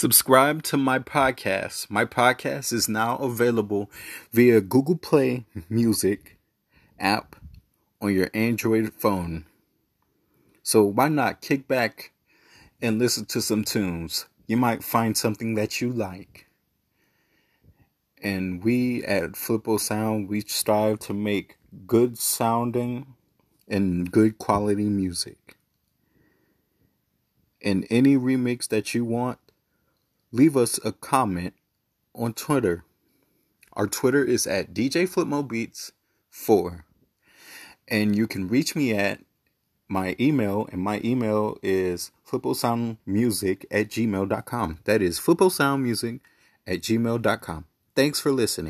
Subscribe to my podcast. My podcast is now available via Google Play Music app on your Android phone. So why not kick back and listen to some tunes? You might find something that you like. And we at Flipo Sound, we strive to make good sounding and good quality music. And any remix that you want, leave us a comment on Twitter. Our Twitter is at DJ Flipmo Beats 4. And you can reach me at my email, and my email is flipposoundmusic at gmail.com. That is flipposoundmusic at gmail.com. Thanks for listening.